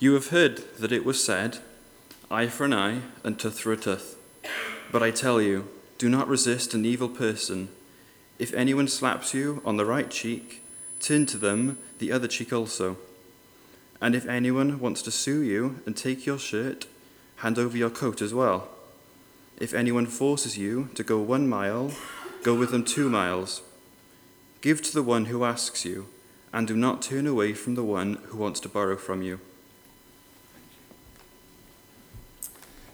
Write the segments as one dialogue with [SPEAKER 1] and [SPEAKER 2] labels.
[SPEAKER 1] You have heard that it was said, Eye for an eye and tooth for a tooth. But I tell you, do not resist an evil person. If anyone slaps you on the right cheek, turn to them the other cheek also. And if anyone wants to sue you and take your shirt, hand over your coat as well. If anyone forces you to go one mile, go with them two miles. Give to the one who asks you, and do not turn away from the one who wants to borrow from you.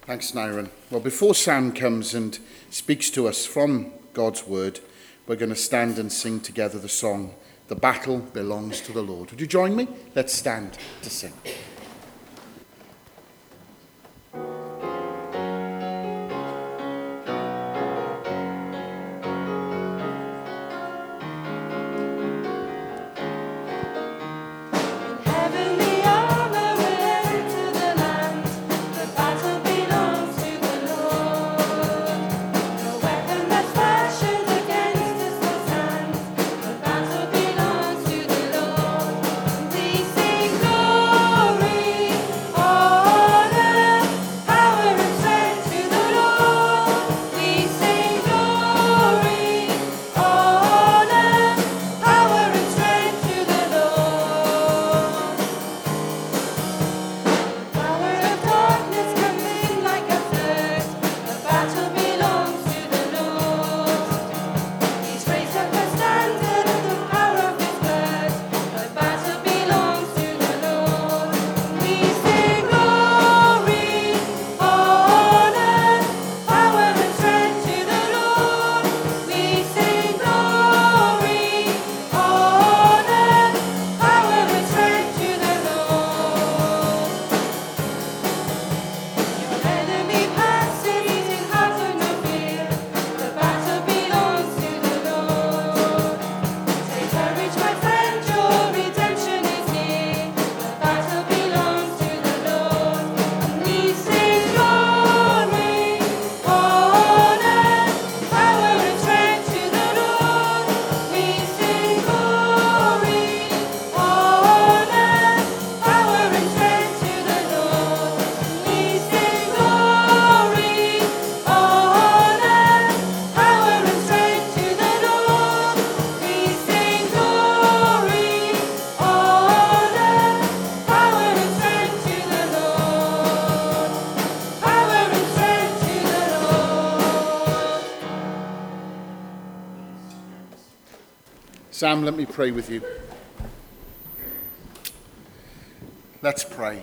[SPEAKER 2] Thanks, Nyron. Well, before Sam comes and speaks to us from God's word, we're going to stand and sing together the song, The Battle Belongs to the Lord. Would you join me? Let's stand to sing. Sam, let me pray with you. Let's pray.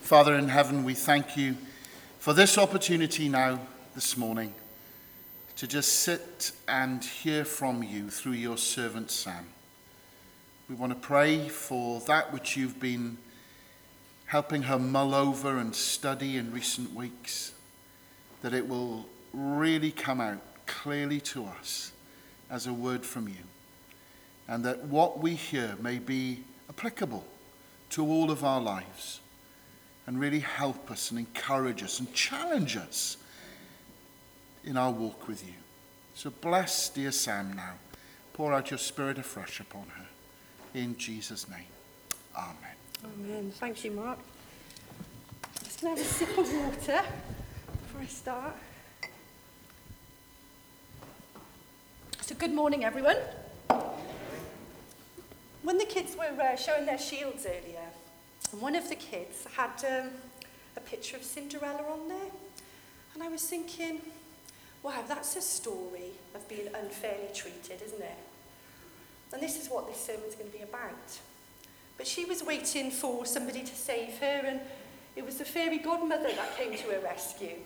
[SPEAKER 2] Father in heaven, we thank you for this opportunity now, this morning, to just sit and hear from you through your servant Sam. We want to pray for that which you've been helping her mull over and study in recent weeks, that it will really come out clearly to us as a word from you and that what we hear may be applicable to all of our lives and really help us and encourage us and challenge us in our walk with you. So bless dear Sam now. Pour out your spirit afresh upon her. In Jesus' name. Amen.
[SPEAKER 3] Amen. Thank you, Mark. I'm Just going to have a sip of water before I start. So, good morning, everyone. When the kids were uh, showing their shields earlier, one of the kids had um, a picture of Cinderella on there. And I was thinking, wow, that's a story of being unfairly treated, isn't it? And this is what this sermon's going to be about. But she was waiting for somebody to save her, and it was the fairy godmother that came to her rescue.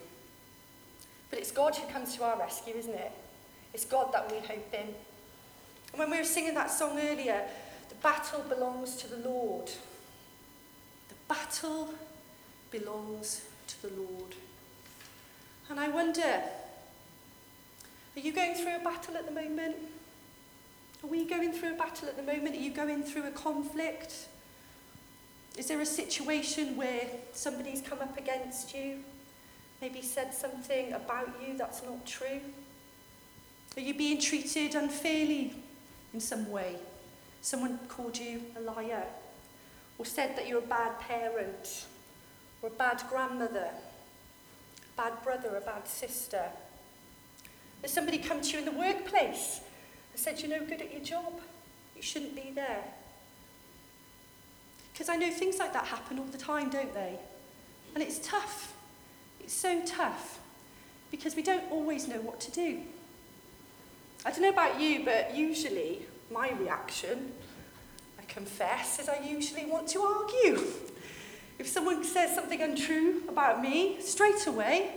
[SPEAKER 3] But it's God who comes to our rescue, isn't it? It's God that we hope in. And when we were singing that song earlier, battle belongs to the Lord. The battle belongs to the Lord. And I wonder, are you going through a battle at the moment? Are we going through a battle at the moment? Are you going through a conflict? Is there a situation where somebody's come up against you? Maybe said something about you that's not true? Are you being treated unfairly in some way? Someone called you a liar. or said that you're a bad parent, or a bad grandmother, a bad brother, a bad sister. Has somebody come to you in the workplace and said you're no good at your job? You shouldn't be there. Because I know things like that happen all the time, don't they? And it's tough. It's so tough because we don't always know what to do. I don't know about you, but usually my reaction, confess, is I usually want to argue. If someone says something untrue about me, straight away,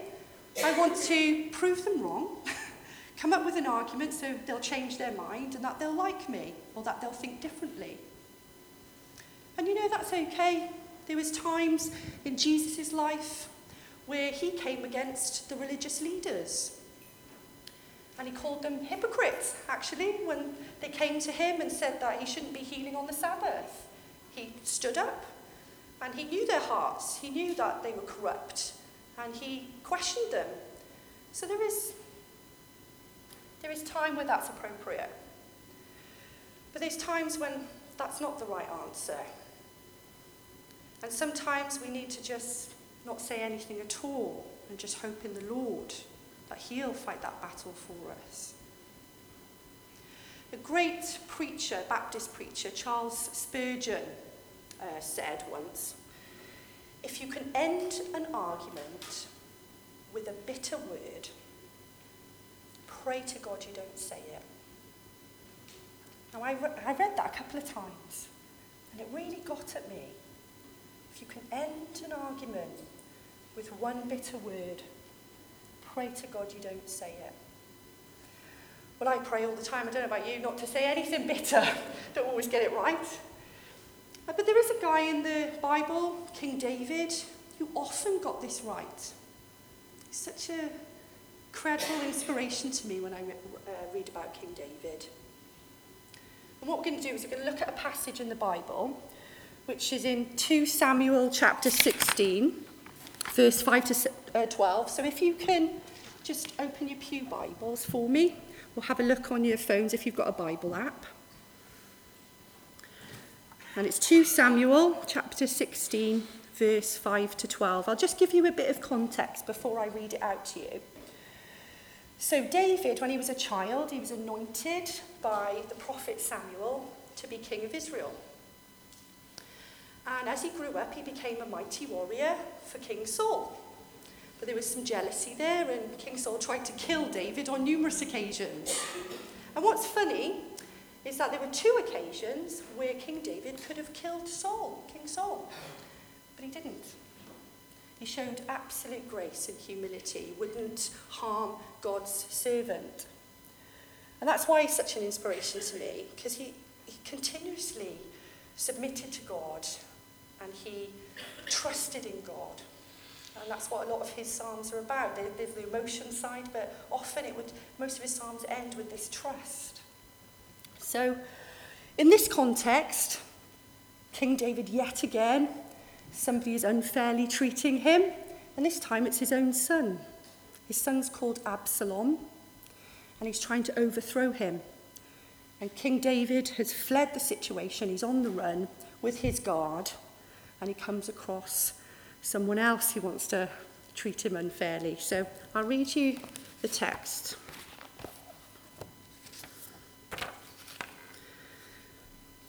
[SPEAKER 3] I want to prove them wrong, come up with an argument so they'll change their mind and that they'll like me or that they'll think differently. And you know, that's okay. There was times in Jesus' life where he came against the religious leaders. And he called them hypocrites, actually, when they came to him and said that he shouldn't be healing on the Sabbath. He stood up and he knew their hearts. He knew that they were corrupt and he questioned them. So there is, there is time where that's appropriate. But there's times when that's not the right answer. And sometimes we need to just not say anything at all and just hope in the Lord that He'll fight that battle for us. A great preacher, Baptist preacher, Charles Spurgeon, uh, said once if you can end an argument with a bitter word, pray to God you don't say it. Now, I, re- I read that a couple of times, and it really got at me. If you can end an argument with one bitter word, pray to God you don't say it. Well, I pray all the time, I don't know about you, not to say anything bitter. don't always get it right. Uh, but there is a guy in the Bible, King David, who often got this right. He's such a credible inspiration to me when I re- uh, read about King David. And what we're going to do is we're going to look at a passage in the Bible which is in 2 Samuel chapter 16, verse 5 to uh, 12. So if you can just open your Pew Bibles for me, or have a look on your phones if you've got a Bible app. And it's 2 Samuel chapter 16, verse 5 to 12. I'll just give you a bit of context before I read it out to you. So, David, when he was a child, he was anointed by the prophet Samuel to be king of Israel. And as he grew up, he became a mighty warrior for King Saul. But there was some jealousy there, and King Saul tried to kill David on numerous occasions. And what's funny is that there were two occasions where King David could have killed Saul, King Saul, but he didn't. He showed absolute grace and humility, wouldn't harm God's servant. And that's why he's such an inspiration to me, because he, he continuously submitted to God and he trusted in God. And that's what a lot of his psalms are about. There's the emotion side, but often it would most of his psalms end with this trust. So, in this context, King David yet again, somebody is unfairly treating him, and this time it's his own son. His son's called Absalom, and he's trying to overthrow him. And King David has fled the situation, he's on the run with his guard, and he comes across someone else who wants to treat him unfairly. So I'll read you the text.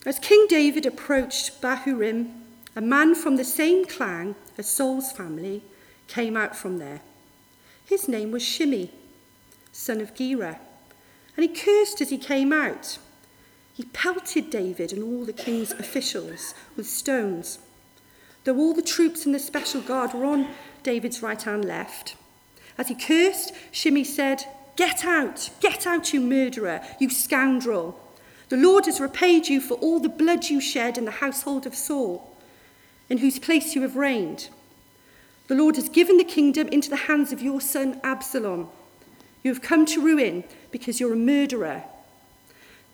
[SPEAKER 3] As King David approached Bahurim, a man from the same clan as Saul's family came out from there. His name was Shimei, son of Gera, and he cursed as he came out. He pelted David and all the king's officials with stones. Though all the troops and the special guard were on David's right hand left. As he cursed, Shimei said, Get out, get out, you murderer, you scoundrel. The Lord has repaid you for all the blood you shed in the household of Saul, in whose place you have reigned. The Lord has given the kingdom into the hands of your son Absalom. You have come to ruin because you're a murderer.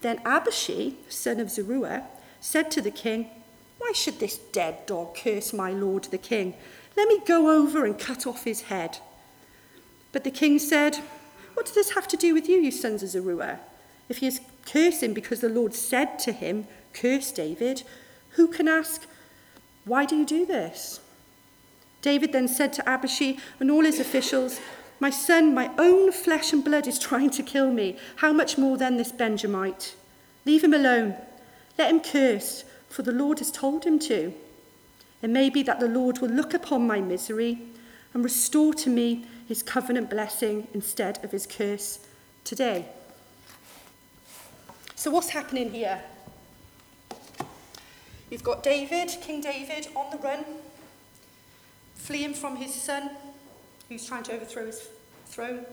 [SPEAKER 3] Then Abishai, son of Zeruiah, said to the king, why should this dead dog curse my lord the king? Let me go over and cut off his head. But the king said, What does this have to do with you, you sons of Zeruiah? If he is cursing because the Lord said to him, Curse David, who can ask, Why do you do this? David then said to Abishai and all his officials, My son, my own flesh and blood is trying to kill me. How much more then this Benjamite? Leave him alone. Let him curse, for the Lord has told him to. It may be that the Lord will look upon my misery and restore to me his covenant blessing instead of his curse today. So, what's happening here? You've got David, King David, on the run, fleeing from his son, who's trying to overthrow his throne.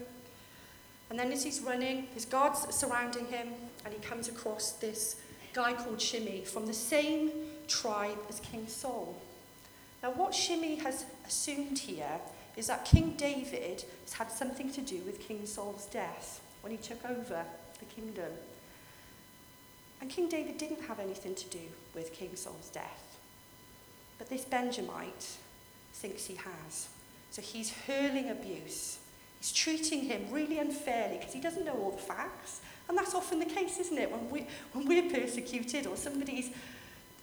[SPEAKER 3] And then, as he's running, his guards are surrounding him, and he comes across this guy called Shimei from the same tribe as King Saul. Now, what Shimei has assumed here is that King David has had something to do with King Saul's death when he took over the kingdom. And King David didn't have anything to do with King Saul's death. But this Benjamite thinks he has. So he's hurling abuse. He's treating him really unfairly because he doesn't know all the facts. And that's often the case, isn't it? When, we, when we're persecuted or somebody's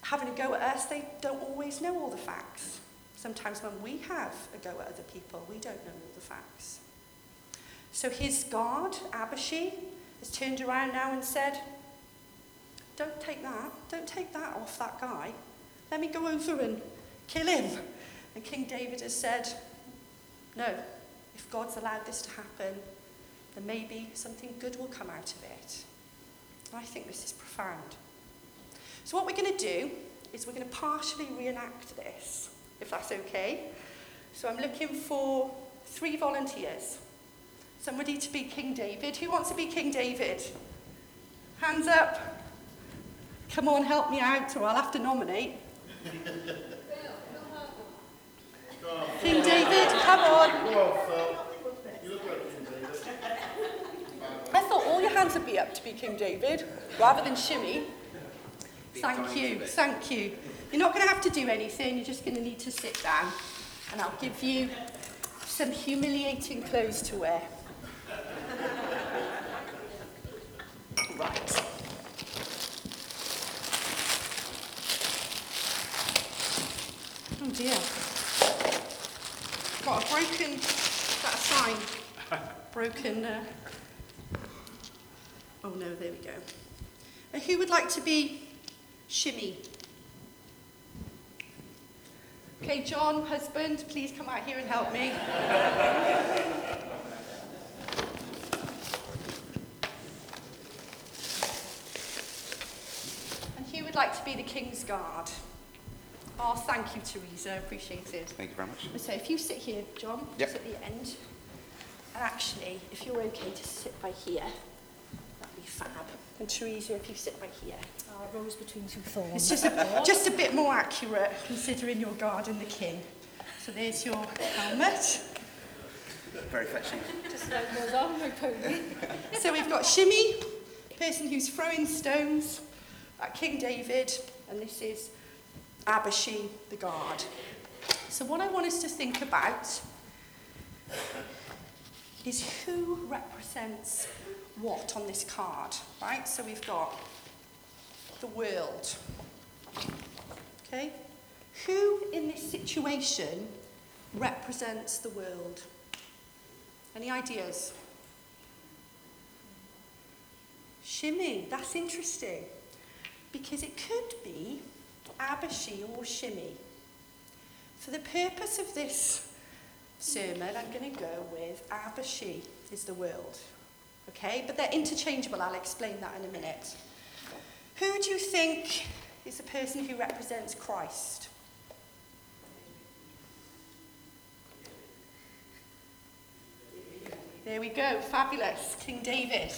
[SPEAKER 3] having a go at us, they don't always know all the facts. Sometimes when we have a go at other people, we don't know all the facts. So his guard, Abishai, has turned around now and said, Don't take that. Don't take that off that guy. Let me go over and kill him. And King David has said, No, if God's allowed this to happen, then maybe something good will come out of it. And I think this is profound. So, what we're going to do is we're going to partially reenact this if that's okay. So I'm looking for three volunteers. Somebody to be King David. Who wants to be King David? Hands up. Come on, help me out, or I'll have to nominate. King David, come on. I thought all your hands would be up to be King David, rather than Shimei. Thank you, thank you. You're not going to have to do anything, you're just going to need to sit down. And I'll give you some humiliating clothes to wear. Right. Oh dear. Got a broken, that sign? broken, uh... oh no, there we go. Uh, who would like to be Shimei? Okay, John, husband, please come out here and help me. and who would like to be the King's Guard? Oh, thank you, Teresa. Appreciate it.
[SPEAKER 4] Thank you very much.
[SPEAKER 3] So if you sit here, John,
[SPEAKER 4] Yep.
[SPEAKER 3] just at the end. And actually, if you're okay to sit by here, be fab. And Teresa, if you sit right here.
[SPEAKER 5] Uh, rose between two thorns.
[SPEAKER 3] It's just a, just a bit more accurate considering you're guarding the king. So there's your helmet.
[SPEAKER 4] Very fetching.
[SPEAKER 5] Just like goes on my pony.
[SPEAKER 3] So we've got Shimei, person who's throwing stones at King David, and this is Abishai, the guard. So what I want us to think about is who represents what on this card, right? So we've got the world. Okay? Who in this situation represents the world? Any ideas? Shimei, that's interesting. Because it could be Abishai or Shimei. For the purpose of this sermon, I'm going to go with Abishai is the world. Okay? But they're interchangeable. I'll explain that in a minute. Who do you think is the person who represents Christ? There we go, fabulous, King David.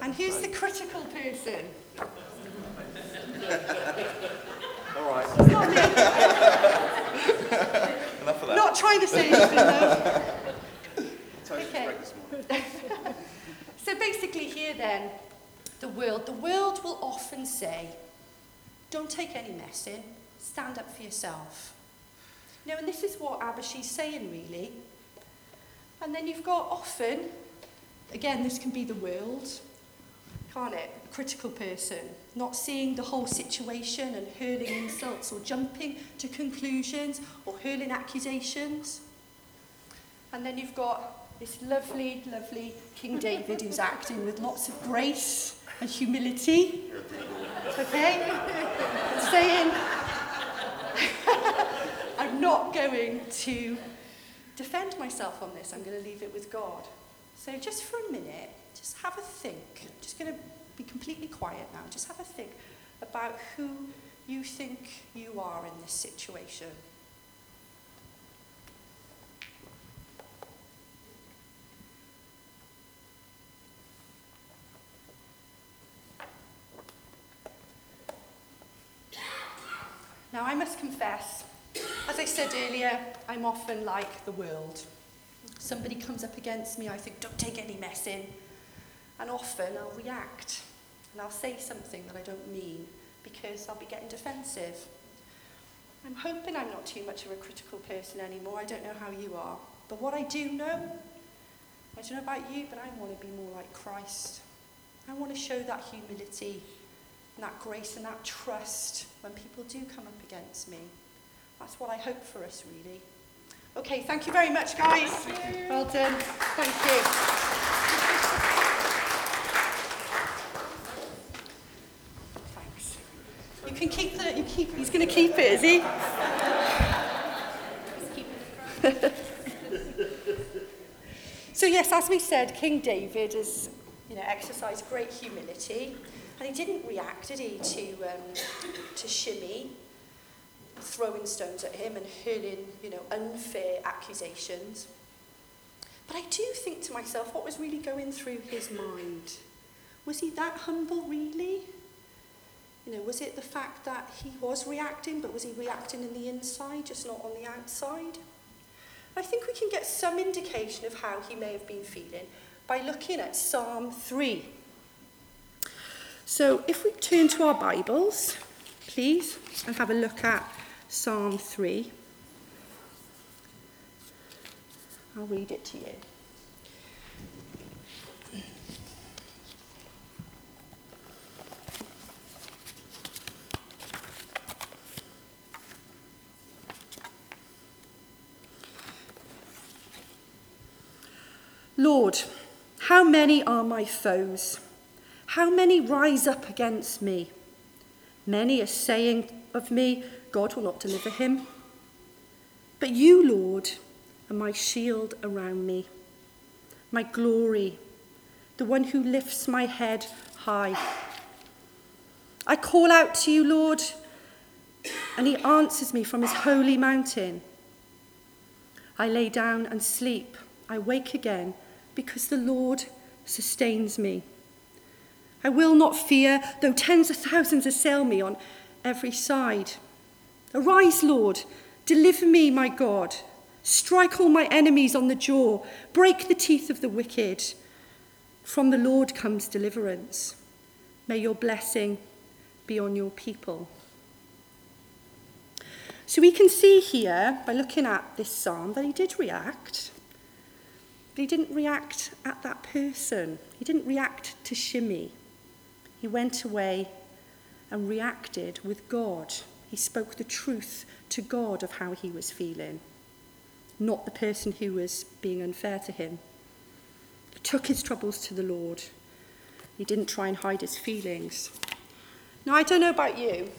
[SPEAKER 3] And who's the critical person?
[SPEAKER 4] All right.
[SPEAKER 3] Not me.
[SPEAKER 4] Enough of that.
[SPEAKER 3] Not trying to say anything though. Okay.
[SPEAKER 4] break this morning.
[SPEAKER 3] So basically here then, the world, the world will often say, don't take any mess in, stand up for yourself. You know, and this is what Abishai's saying really. And then you've got often, again, this can be the world, can't it? A critical person, not seeing the whole situation and hurling insults or jumping to conclusions or hurling accusations. And then you've got this lovely, lovely King David who's acting with lots of grace and humility. Okay? Saying, I'm not going to defend myself on this. I'm going to leave it with God. So just for a minute, just have a think. Just going to be completely quiet now. Just have a think about who you think you are in this situation. Now, I must confess, as I said earlier, I'm often like the world. Somebody comes up against me, I think, don't take any mess in. And often I'll react and I'll say something that I don't mean because I'll be getting defensive. I'm hoping I'm not too much of a critical person anymore. I don't know how you are. But what I do know, I don't know about you, but I want to be more like Christ. I want to show that humility and that grace and that trust when people do come up against me. That's what I hope for us, really. Okay, thank you very much, guys. Well done. Thank you. Thanks. You can keep the. You keep. He's going to keep it, is he? so yes, as we said, King David has, you know, exercised great humility, and he didn't react, did he, to um, to Shimei throwing stones at him and hurling, you know, unfair accusations. But I do think to myself, what was really going through his mind? Was he that humble, really? You know, was it the fact that he was reacting, but was he reacting in the inside, just not on the outside? I think we can get some indication of how he may have been feeling by looking at Psalm 3. So if we turn to our Bibles, please, and have a look at Psalm 3. I'll read it to you. Lord, how many are my foes? How many rise up against me? Many are saying of me, God will not deliver him. But you, Lord, are my shield around me, my glory, the one who lifts my head high. I call out to you, Lord, and he answers me from his holy mountain. I lay down and sleep. I wake again because the Lord sustains me. I will not fear, though tens of thousands assail me on every side. Arise, Lord, deliver me, my God. Strike all my enemies on the jaw, break the teeth of the wicked. From the Lord comes deliverance. May your blessing be on your people. So we can see here, by looking at this psalm, that he did react. But he didn't react at that person. He didn't react to Shimei. He went away and reacted with God. He spoke the truth to God of how he was feeling, not the person who was being unfair to him. He took his troubles to the Lord. He didn't try and hide his feelings. Now, I don't know about you,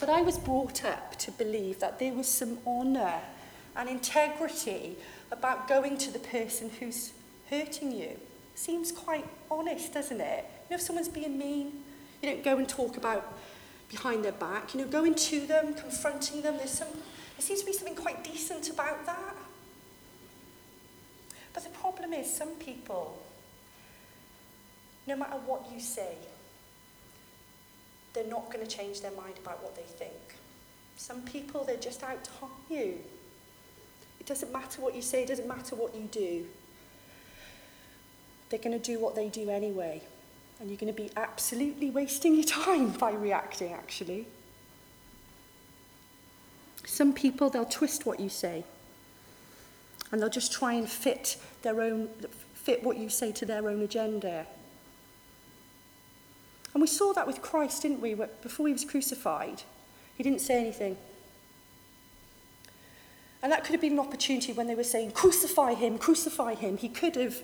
[SPEAKER 3] but I was brought up to believe that there was some honour and integrity about going to the person who's hurting you. Seems quite honest, doesn't it? You know, if someone's being mean, you don't go and talk about behind their back. You know, going to them, confronting them. There's some, there seems to be something quite decent about that. But the problem is, some people, no matter what you say, they're not going to change their mind about what they think. Some people, they're just out to harm you. It doesn't matter what you say, it doesn't matter what you do. They're going to do what they do anyway. And you're going to be absolutely wasting your time by reacting, actually. Some people, they'll twist what you say. And they'll just try and fit their own fit what you say to their own agenda. And we saw that with Christ, didn't we? Before he was crucified, he didn't say anything. And that could have been an opportunity when they were saying, crucify him, crucify him. He could have,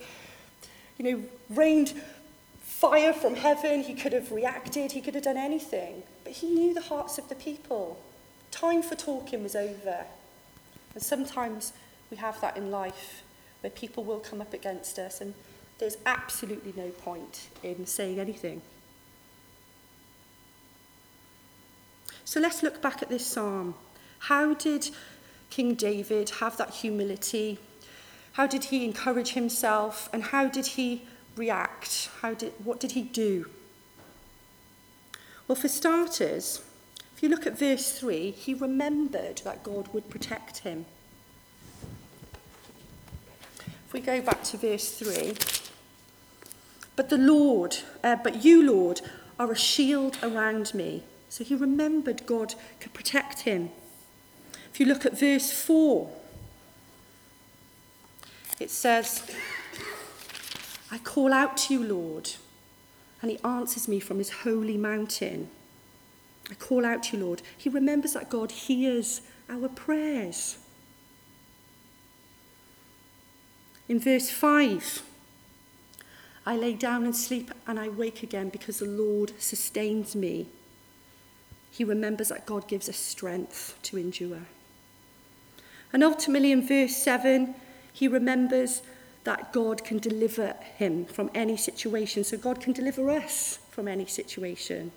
[SPEAKER 3] you know, rained fire from heaven. He could have reacted. He could have done anything. But he knew the hearts of the people. Time for talking was over. And sometimes we have that in life where people will come up against us and there's absolutely no point in saying anything. So let's look back at this psalm. How did King David have that humility? How did he encourage himself? And how did he react? How did, what did he do? Well, for starters, if you look at verse 3, he remembered that God would protect him. If we go back to verse 3, but the Lord, uh, but you, Lord, are a shield around me. So he remembered God could protect him. If you look at verse 4, it says, I call out to you, Lord, and he answers me from his holy mountain. I call out to you, Lord. He remembers that God hears our prayers. In verse 5, I lay down and sleep and I wake again because the Lord sustains me. He remembers that God gives us strength to endure. And ultimately, in verse 7, he remembers that God can deliver him from any situation. So God can deliver us from any situation.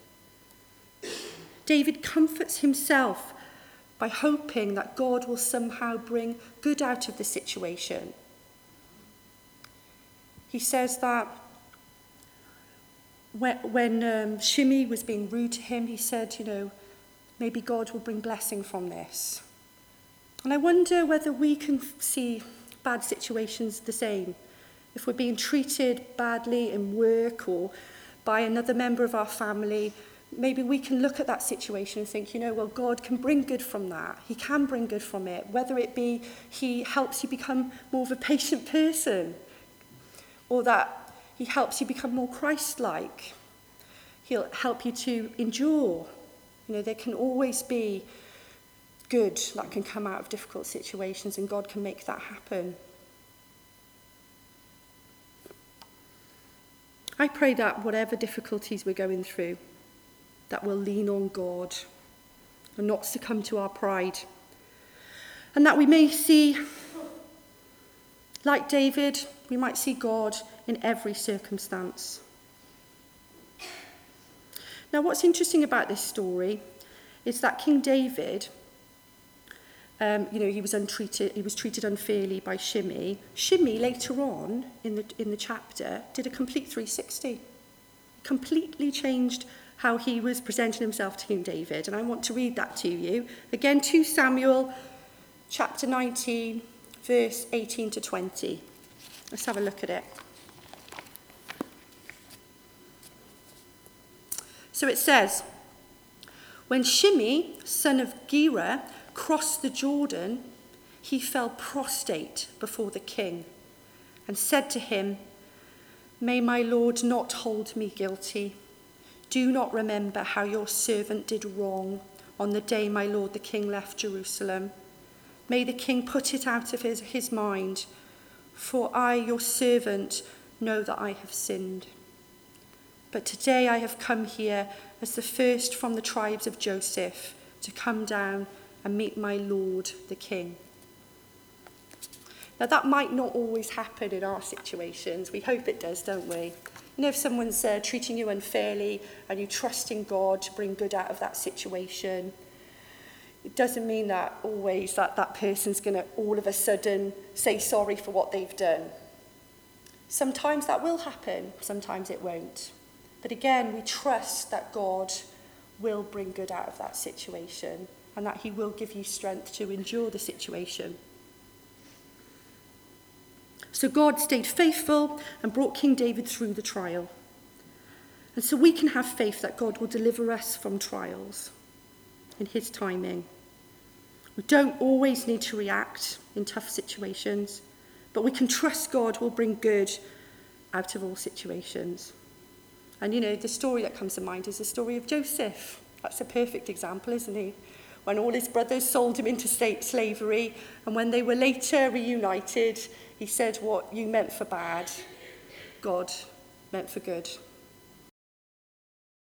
[SPEAKER 3] David comforts himself by hoping that God will somehow bring good out of the situation. He says that when, when um, Shimei was being rude to him, he said, you know, maybe God will bring blessing from this. And I wonder whether we can see bad situations the same. If we're being treated badly in work or by another member of our family, maybe we can look at that situation and think, you know, well, God can bring good from that. He can bring good from it, whether it be he helps you become more of a patient person or that he helps you become more Christ-like. He'll help you to endure. You know, there can always be good that can come out of difficult situations, and God can make that happen. I pray that whatever difficulties we're going through, that we'll lean on God and not succumb to our pride. And that we may see, like David, we might see God in every circumstance. Now, what's interesting about this story is that King David um, you know, he was untreated, he was treated unfairly by Shimei. Shimei later on in the, in the chapter did a complete 360. Completely changed how he was presenting himself to King David. And I want to read that to you. Again, 2 Samuel chapter 19, verse 18 to 20. Let's have a look at it. So it says, When Shimei, son of Gera, crossed the Jordan, he fell prostrate before the king and said to him, May my Lord not hold me guilty. Do not remember how your servant did wrong on the day my Lord the King left Jerusalem. May the King put it out of his, his mind, for I, your servant, know that I have sinned. But today I have come here as the first from the tribes of Joseph to come down and meet my Lord the King. Now, that might not always happen in our situations. We hope it does, don't we? You know, if someone's uh, treating you unfairly and you trust in God to bring good out of that situation, it doesn't mean that always that that person's going to all of a sudden say sorry for what they've done. Sometimes that will happen, sometimes it won't. But again, we trust that God will bring good out of that situation and that he will give you strength to endure the situation. So God stayed faithful and brought King David through the trial. And so we can have faith that God will deliver us from trials in his timing. We don't always need to react in tough situations, but we can trust God will bring good out of all situations. And you know, the story that comes to mind is the story of Joseph. That's a perfect example, isn't he? when all his brothers sold him into state slavery, and when they were later reunited, he said, What you meant for bad, God meant for good.